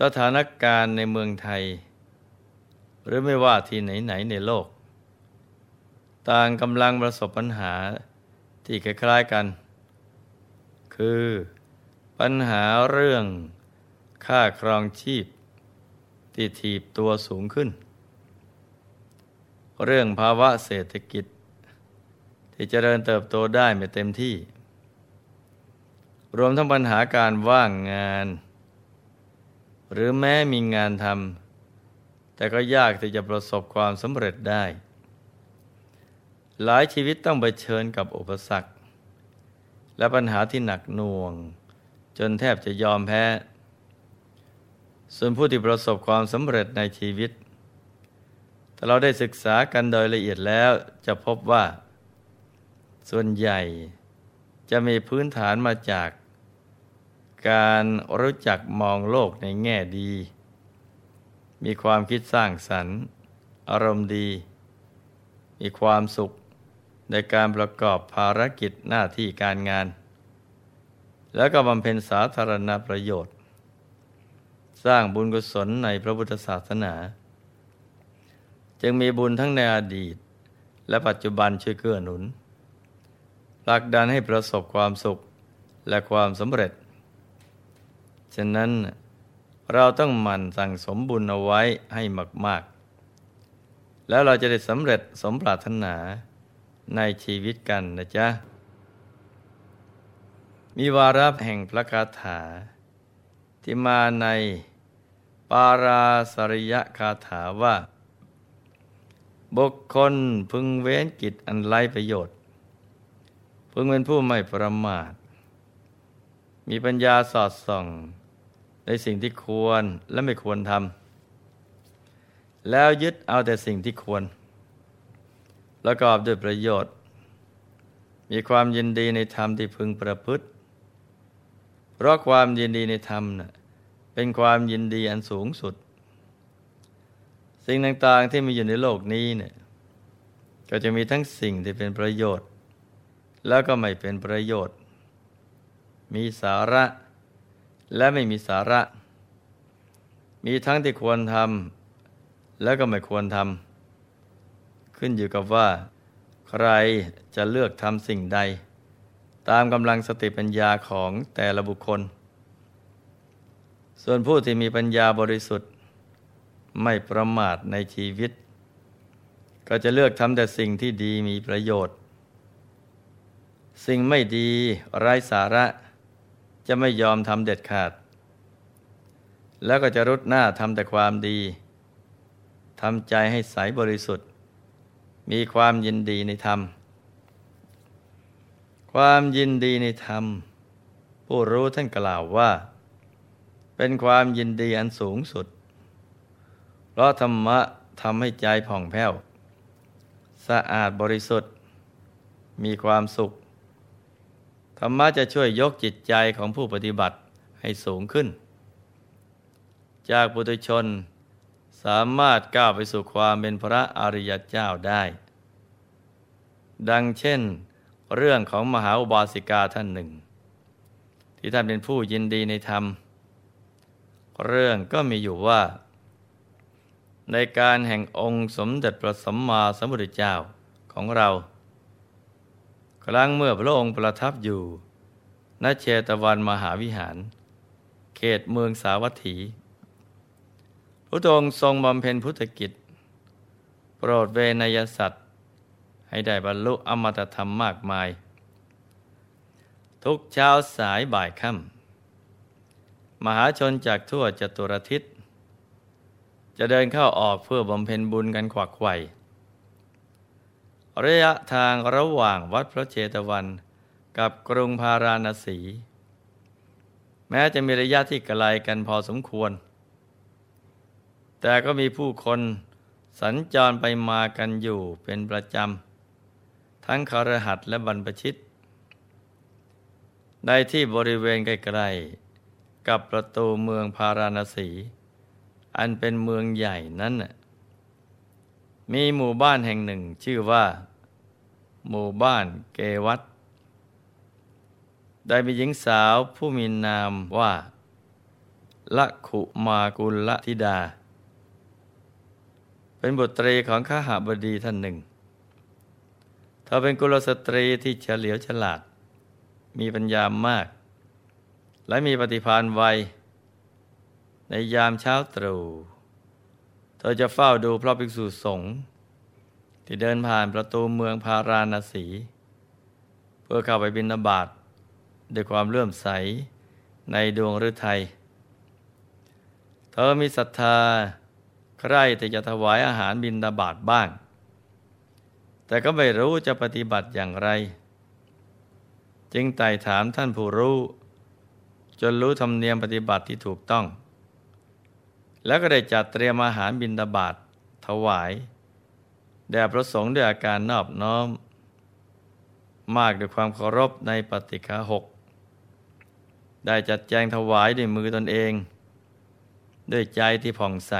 สถานการณ์ในเมืองไทย หรือไม่ว่าที่ไหนๆในโลก ต่างกำลังประสบปัญหาที่คล้ายๆกัน คือปัญหาเรื่องค่าครองชีพที่ถีบตัวสูงขึ้น เรื่องภาวะเศรษฐกิจ ที่จเจริญเติบโตได้ไม่เต็มที่ รวมทั้งปัญหาการว่างงาน หรือแม้มีงานทำแต่ก็ยากที่จะประสบความสำเร็จได้ หลายชีวิตต้องไปเชิญกับอุปสรรค และปัญหาที่หนักหน่วง จนแทบจะยอมแพ้ ส่วนผู้ที่ประสบความสำเร็จในชีวิตถ้าเราได้ศึกษากันโดยละเอียดแล้วจะพบว่า ส่วนใหญ่จะมีพื้นฐานมาจาก การรู้จักมองโลกในแง่ดี มีความคิดสร้างสรรค์ อารมณ์ดี มีความสุขในการประกอบภารกิจหน้าที่การงาน แล้วก็บำเพ็ญสาธารณประโยชน์ สร้างบุญกุศลในพระพุทธศาสนา จึงมีบุญทั้งในอดีต และปัจจุบันช่วยเกื้อหนุนผลักดันให้ประสบความสุขและความสำเร็จ ฉะนั้นเราต้องหมั่นสั่งสมบุญเอาไว้ให้มาก ๆ แล้วเราจะได้สำเร็จสมปรารถนาในชีวิตกันนะจ๊ะ มีวาระแห่งพระคาถา ที่มาในปาราสริยคาถาว่า บุคคลพึงเว้นกิจอันไร้ประโยชน์ พึงเป็นผู้ไม่ประมาท มีปัญญาสอดส่อง ในสิ่งที่ควรและไม่ควรทำแล้วยึดเอาแต่สิ่งที่ควร ประกอบด้วยประโยชน์ มีความยินดีในธรรมที่พึงประพฤติ เพราะความยินดีในธรรมนะ่ะเป็นความยินดีอันสูงสุด สิ่งต่างๆที่มีอยู่ในโลกนี้เนี่ยก็จะมีทั้งสิ่งที่เป็นประโยชน์ แล้วก็ไม่เป็นประโยชน์ มีสาระ และไม่มีสาระ มีทั้งที่ควรทำและก็ไม่ควรทำขึ้นอยู่กับว่า ใครจะเลือกทำสิ่งใด ตามกำลังสติปัญญาของแต่ละบุคคล ส่วนผู้ที่มีปัญญาบริสุทธิ์ ไม่ประมาทในชีวิต ก็จะเลือกทำแต่สิ่งที่ดีมีประโยชน์ สิ่งไม่ดีไร้สาระ จะไม่ยอมทำเด็ดขาด แล้วก็จะรุดหน้าทำแต่ความดีทำใจให้ใสบริสุทธิ์ มีความยินดีในธรรม ความยินดีในธรรม ผู้รู้ท่านกล่าวว่า เป็นความยินดีอันสูงสุด เพราะธรรมะทำให้ใจผ่องแผ้ว สะอาดบริสุทธิ์ มีความสุข ธรรมะจะช่วยยกจิตใจของผู้ปฏิบัติให้สูงขึ้น จากปุถุชนสามารถก้าวไปสู่ความเป็นพระอริยเจ้าได้ ดังเช่น เรื่องของมหาอุบาสิกาท่านหนึ่ง ที่ท่านเป็นผู้ยินดีในธรรม เรื่องก็มีอยู่ว่า ในการแห่งองค์สมเด็จพระสัมมาสัมพุทธเจ้าของเรา ครั้งเมื่อพระองค์ประทับอยู่ณเชตวันมหาวิหาร เขตเมืองสาวัตถี พระองค์ทรงบำเพ็ญพุทธกิจ โปรดเวนยสัตว์ ให้ได้บรรลุอมตะธรรมมากมาย ทุกเช้าสายบ่ายค่ำมหาชนจากทั่วจตุรทิศ จะเดินเข้าออกเพื่อบำเพ็ญบุญกันขวักไขว่ ระยะทางระหว่างวัดพระเจตวัน กับกรุงพาราณสี แม้จะมีระยะที่ไกลกันพอสมควร แต่ก็มีผู้คนสัญจรไปมากันอยู่เป็นประจำ ทั้งคารหัดและบรรพชิต ในที่บริเวณใกล้ๆกับประตูเมืองพาราณสี อันเป็นเมืองใหญ่นั้น มีหมู่บ้านแห่งหนึ่ง ชื่อว่า หมู่บ้านเกวัตได้มีหญิงสาวผู้มีนามว่าละขุมากุลธิดา เป็นบุตรีของข้าหาบดีท่านหนึ่ง เธอเป็นกุลสตรีที่เฉลียวฉลาด มีปัญญามาก และมีปฏิภาณไว ในยามเช้าตรู่ ธอจะเฝ้าดูพระภิกษุสงฆ์ที่เดินผ่านประตูเมืองพาราณสี เพื่อเข้าไปบินาบาตด้วยความเลื่อมใสในดวงฤทัย เธอมีศรัทธาใครที่จะถวายอาหารบินดาบาตบ้าง แต่ก็ไม่รู้จะปฏิบัติอย่างไร จึงไต่ถามท่านผู้รู้ จนรู้ธรรมเนียมปฏิบัติที่ถูกต้อง แล้วก็ได้จัดเตรียมอาหารบินดาบาตถวาย แด่พระสงฆ์ด้วยอาการนอบน้อม มากด้วยความเคารพในปฏิฆาหก ได้จัดแจงถวายด้วยมือตนเอง ด้วยใจที่ผ่องใส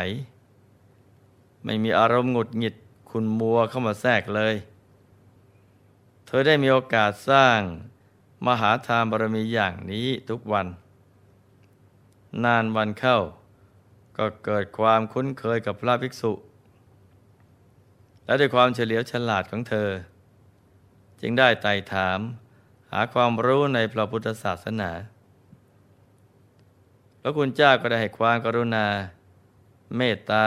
ไม่มีอารมณ์หงุดหงิดคุณมัวเข้ามาแทรกเลย เธอได้มีโอกาสสร้างมหาทานบารมีอย่างนี้ทุกวัน นานวันเข้า ก็เกิดความคุ้นเคยกับพระภิกษุ และด้วยความเฉลียวฉลาดของเธอ จึงได้ไต่ถามหาความรู้ในพระพุทธศาสนาพระคุณเจ้าก็ได้ให้ความกรุณา เมตตา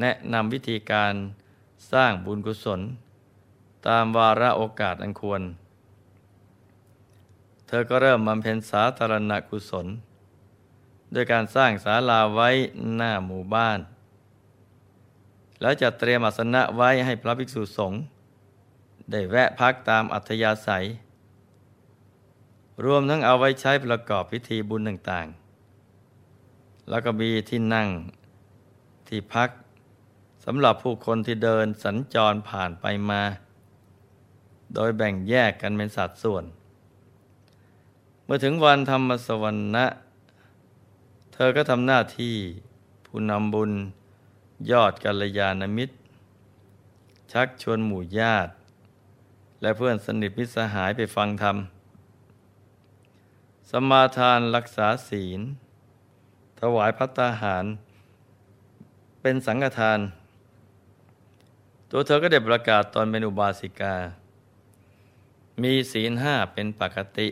แนะนำวิธีการสร้างบุญกุศล ตามวาระโอกาสอันควร เธอก็เริ่มบำเพ็ญสาธารณกุศล โดยการสร้างศาลาไว้หน้าหมู่บ้าน แล้วจะเตรียมอาสนะไว้ให้พระภิกษุสงฆ์ได้แวะพักตามอัธยาศัย รวมทั้งเอาไว้ใช้ประกอบพิธีบุญต่างๆ แล้วก็มีที่นั่งที่พักสำหรับผู้คนที่เดินสัญจรผ่านไปมา โดยแบ่งแยกกันเป็นสัดส่วน เมื่อถึงวันธรรมสวรรณะ เธอก็ทำหน้าที่ผู้นำบุญยอดกัลยาณมิตร ชักชวนหมู่ญาติ และเพื่อนสนิทมิตรสหายไปฟังธรรม สมาทานรักษาศีล ถวายพัตตาหาร เป็นสังฆทาน ตัวเธอก็ได้ประกาศตอนเป็นอุบาสิกา มีศีลห้าเป็นปกติ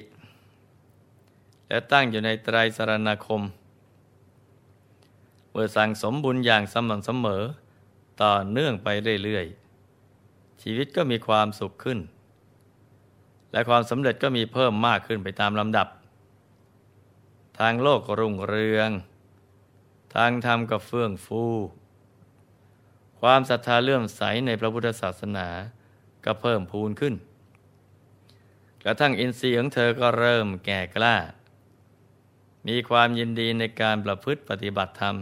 และตั้งอยู่ในไตรสรณคม เมื่อสั่งสมบุญอย่างสม่ำเสมอ ต่อเนื่องไปเรื่อยๆ ชีวิตก็มีความสุขขึ้น และความสำเร็จก็มีเพิ่มมากขึ้นไปตามลำดับ ทางโลกก็รุ่งเรือง ทางธรรมก็เฟื่องฟู ความศรัทธาเลื่อมใสในพระพุทธศาสนาก็เพิ่มพูนขึ้นกระทั่งอินทรีย์ของเธอก็เริ่มแก่กล้า มีความยินดีในการประพฤติปฏิบัติธรรม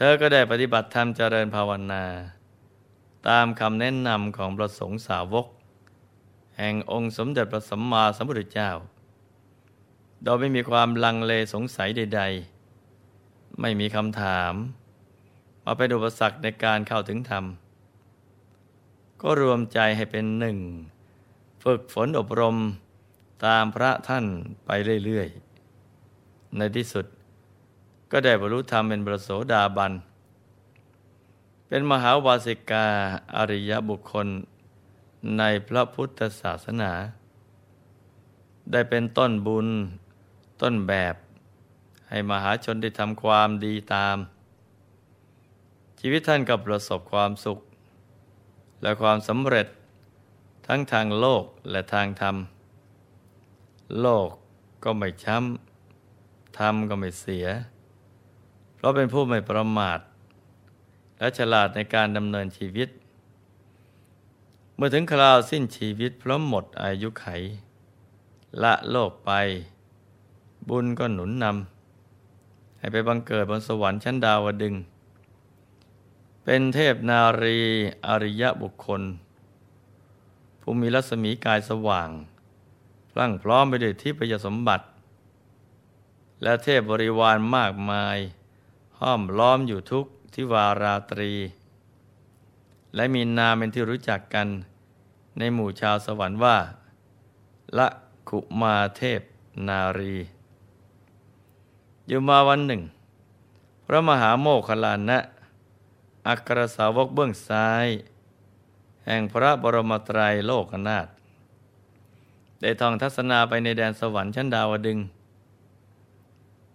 เธอก็ได้ปฏิบัติธรรมเจริญภาวนา ตามคำแนะนำของพระสงฆ์สาวก แห่งองค์สมเด็จพระสัมมาสัมพุทธเจ้า โดยไม่มีความลังเลสงสัยใด ๆ ไม่มีคำถาม มาเป็นอุปสรรคในการเข้าถึงธรรม ก็รวมใจให้เป็นหนึ่ง ฝึกฝนอบรมตามพระท่านไปเรื่อย ๆ ในที่สุด ก็ได้บรรลุธรรมเป็นประโสดาบัน เป็นมหาวาสิกาอริยบุคคลในพระพุทธศาสนา ได้เป็นต้นบุญต้นแบบ ให้มหาชนได้ทำความดีตาม ชีวิตท่านก็ประสบความสุข และความสำเร็จทั้งทางโลกและทางธรรม โลกก็ไม่ช้ำธรรมก็ไม่เสีย เพราะเป็นผู้ไม่ประมาท และฉลาดในการดำเนินชีวิต เมื่อถึงคราวสิ้นชีวิตเพราะหมดอายุไข ละโลกไป บุญก็หนุนนำให้ไปบังเกิดบนสวรรค์ชั้นดาวดึง เป็นเทพนารีอริยบุคคล ผู้มีรัศมีกายสว่างพลั่งพร้อมไปด้วยทิพยสมบัติและเทพบริวารมากมาย ห้อมล้อมอยู่ทุกทิวาราตรี และมีนามเป็นที่รู้จักกันในหมู่ชาวสวรรค์ว่า ละขุมาเทพนารี อยู่มาวันหนึ่ง พระมหาโมคคลานะ อัครสาวกเบื้องซ้าย แห่งพระบรมไตรโลกนาถได้ท่องทัศนาไปในแดนสวรรค์ชั้นดาวดึง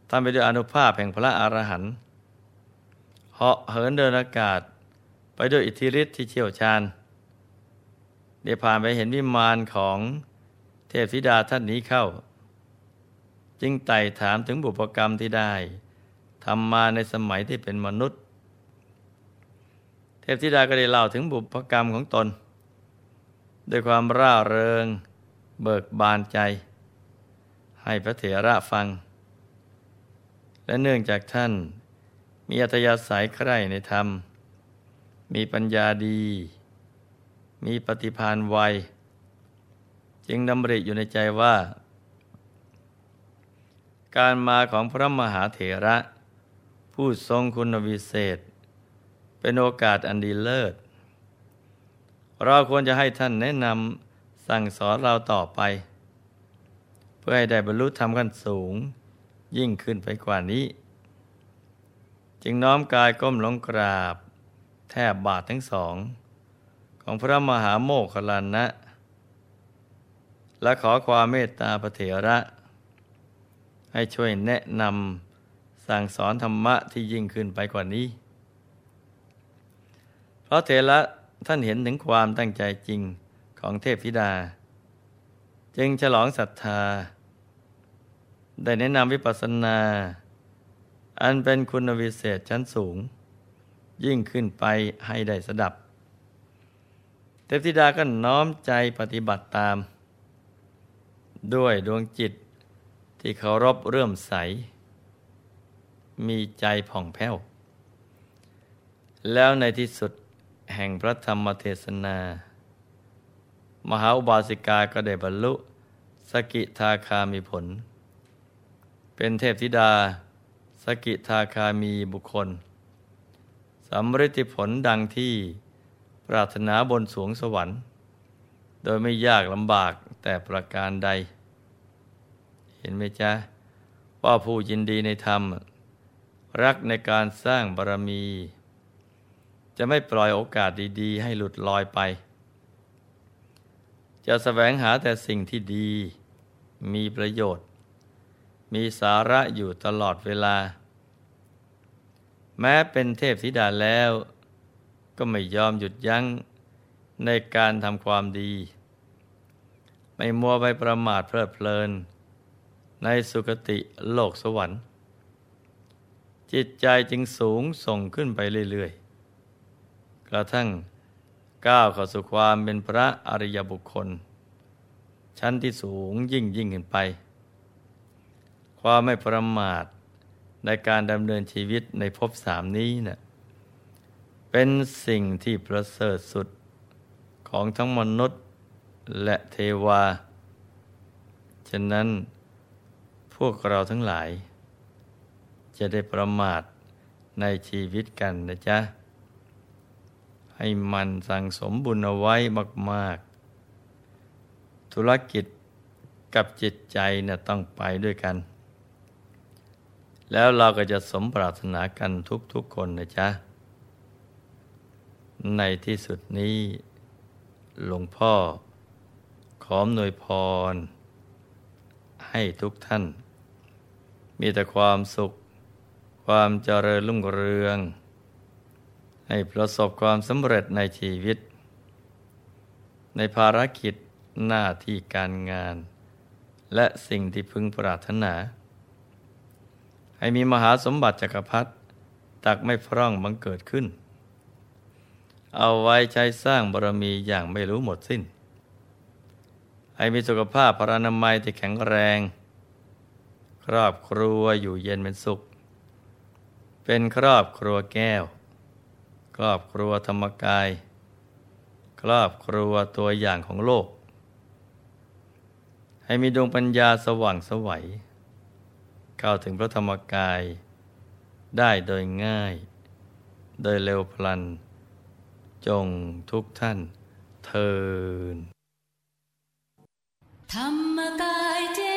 ทำไปด้วยอนุภาพแห่งพระอรหันต์ เหาะเหินเดินอากาศ ไปด้วยอิทธิฤทธิ์ที่เชี่ยวชาญ ได้ผ่านไปเห็นวิมานของเทพธิดาท่านนี้เข้า จึงไต่ถามถึงบุพกรรมที่ได้ทำมาในสมัยที่เป็นมนุษย์ เทพธิดาก็ได้เล่าถึงบุพกรรมของตนด้วยความร่าเริง เบิกบานใจ ให้พระเถระฟัง และเนื่องจากท่าน มีอัธยาศัยใคร่ในธรรม มีปัญญาดี มีปฏิภาณไว จึงดำริอยู่ในใจว่า การมาของพระมหาเถระ ผู้ทรงคุณวิเศษ เป็นโอกาสอันดีเลิศ เราควรจะให้ท่านแนะนำสั่งสอนเราต่อไป เพื่อให้ได้บรรลุธรรมขั้นสูงยิ่งขึ้นไปกว่านี้ จึงน้อมกายก้มลงกราบ แทบบาททั้งสอง ของพระมหาโมคคลานะ และขอความเมตตาพระเถระ ให้ช่วยแนะนำสั่งสอนธรรมะที่ยิ่งขึ้นไปกว่านี้ เพราะเถระท่านเห็นถึงความตั้งใจจริงของเทพธิดา จึงฉลองศรัทธา ได้แนะนำวิปัสสนา อันเป็นคุณวิเศษชั้นสูง ยิ่งขึ้นไปให้ได้สดับ เทพธิดาก็น้อมใจปฏิบัติตาม ด้วยดวงจิตที่เคารพเรื่มใส มีใจผ่องแผ้ว แล้วในที่สุดแห่งพระธรรมเทศนา มหาอุบาสิกาก็ได้บรรลุสกิทาคามีผล เป็นเทพธิดา สกิทาคามีบุคคลสำฤทธิผลดังที่ปรารถนาบนสวงสวรรค์ โดยไม่ยากลำบากแต่ประการใด เห็นไหมจ๊ะ ว่าผู้ยินดีในธรรม รักในการสร้างบารมี จะไม่ปล่อยโอกาสดีๆ ให้หลุดลอยไป จะสแสวงหาแต่สิ่งที่ดี มีประโยชน์ มีสาระอยู่ตลอดเวลา แม้เป็นเทพธิดาแล้ว ก็ไม่ยอมหยุดยั้งในการทำความดี ไม่มัวไปประมาทเพลิดเพลิน ในสุคติโลกสวรรค์ จิตใจจึงสูงส่งขึ้นไปเรื่อยๆ กระทั่งก้าวเข้าสู่ความเป็นพระอริยบุคคล ชั้นที่สูงยิ่งยิ่งขึ้นไป ความไม่ประมาทในการดำเนินชีวิตในภพสามนี้นะ่ะเป็นสิ่งที่ประเสริฐสุดของทั้งมนุษย์และเทวา ฉะนั้นพวกเราทั้งหลาย จะได้ประมาทในชีวิตกันนะจ๊ะ ให้มันสั่งสมบุญเอาไว้มาก ๆ ธุรกิจกับจิตใจนะ่ะต้องไปด้วยกัน แล้วเราก็จะสมปรารถนากันทุกๆคนนะจ๊ะ ในที่สุดนี้ หลวงพ่อ ขอมหน่วยพร ให้ทุกท่าน มีแต่ความสุข ความเจริญรุ่งเรือง ให้ประสบความสำเร็จในชีวิต ในภารกิจหน้าที่การงาน และสิ่งที่พึงปรารถนา ให้มีมหาสมบัติจักรพรรดิตักไม่พร่องบังเกิดขึ้น เอาไว้ใช้สร้างบารมีอย่างไม่รู้หมดสิ้น ให้มีสุขภาพพรานามัยที่แข็งแรง ครอบครัวอยู่เย็นเป็นสุข เป็นครอบครัวแก้ว ครอบครัวธรรมกาย ครอบครัวตัวอย่างของโลก ให้มีดวงปัญญาสว่างสวัย เข้าถึงพระธรรมกาย ได้โดยง่าย โดยเร็วพลัน จงทุกท่านเทินธรรมกายเจ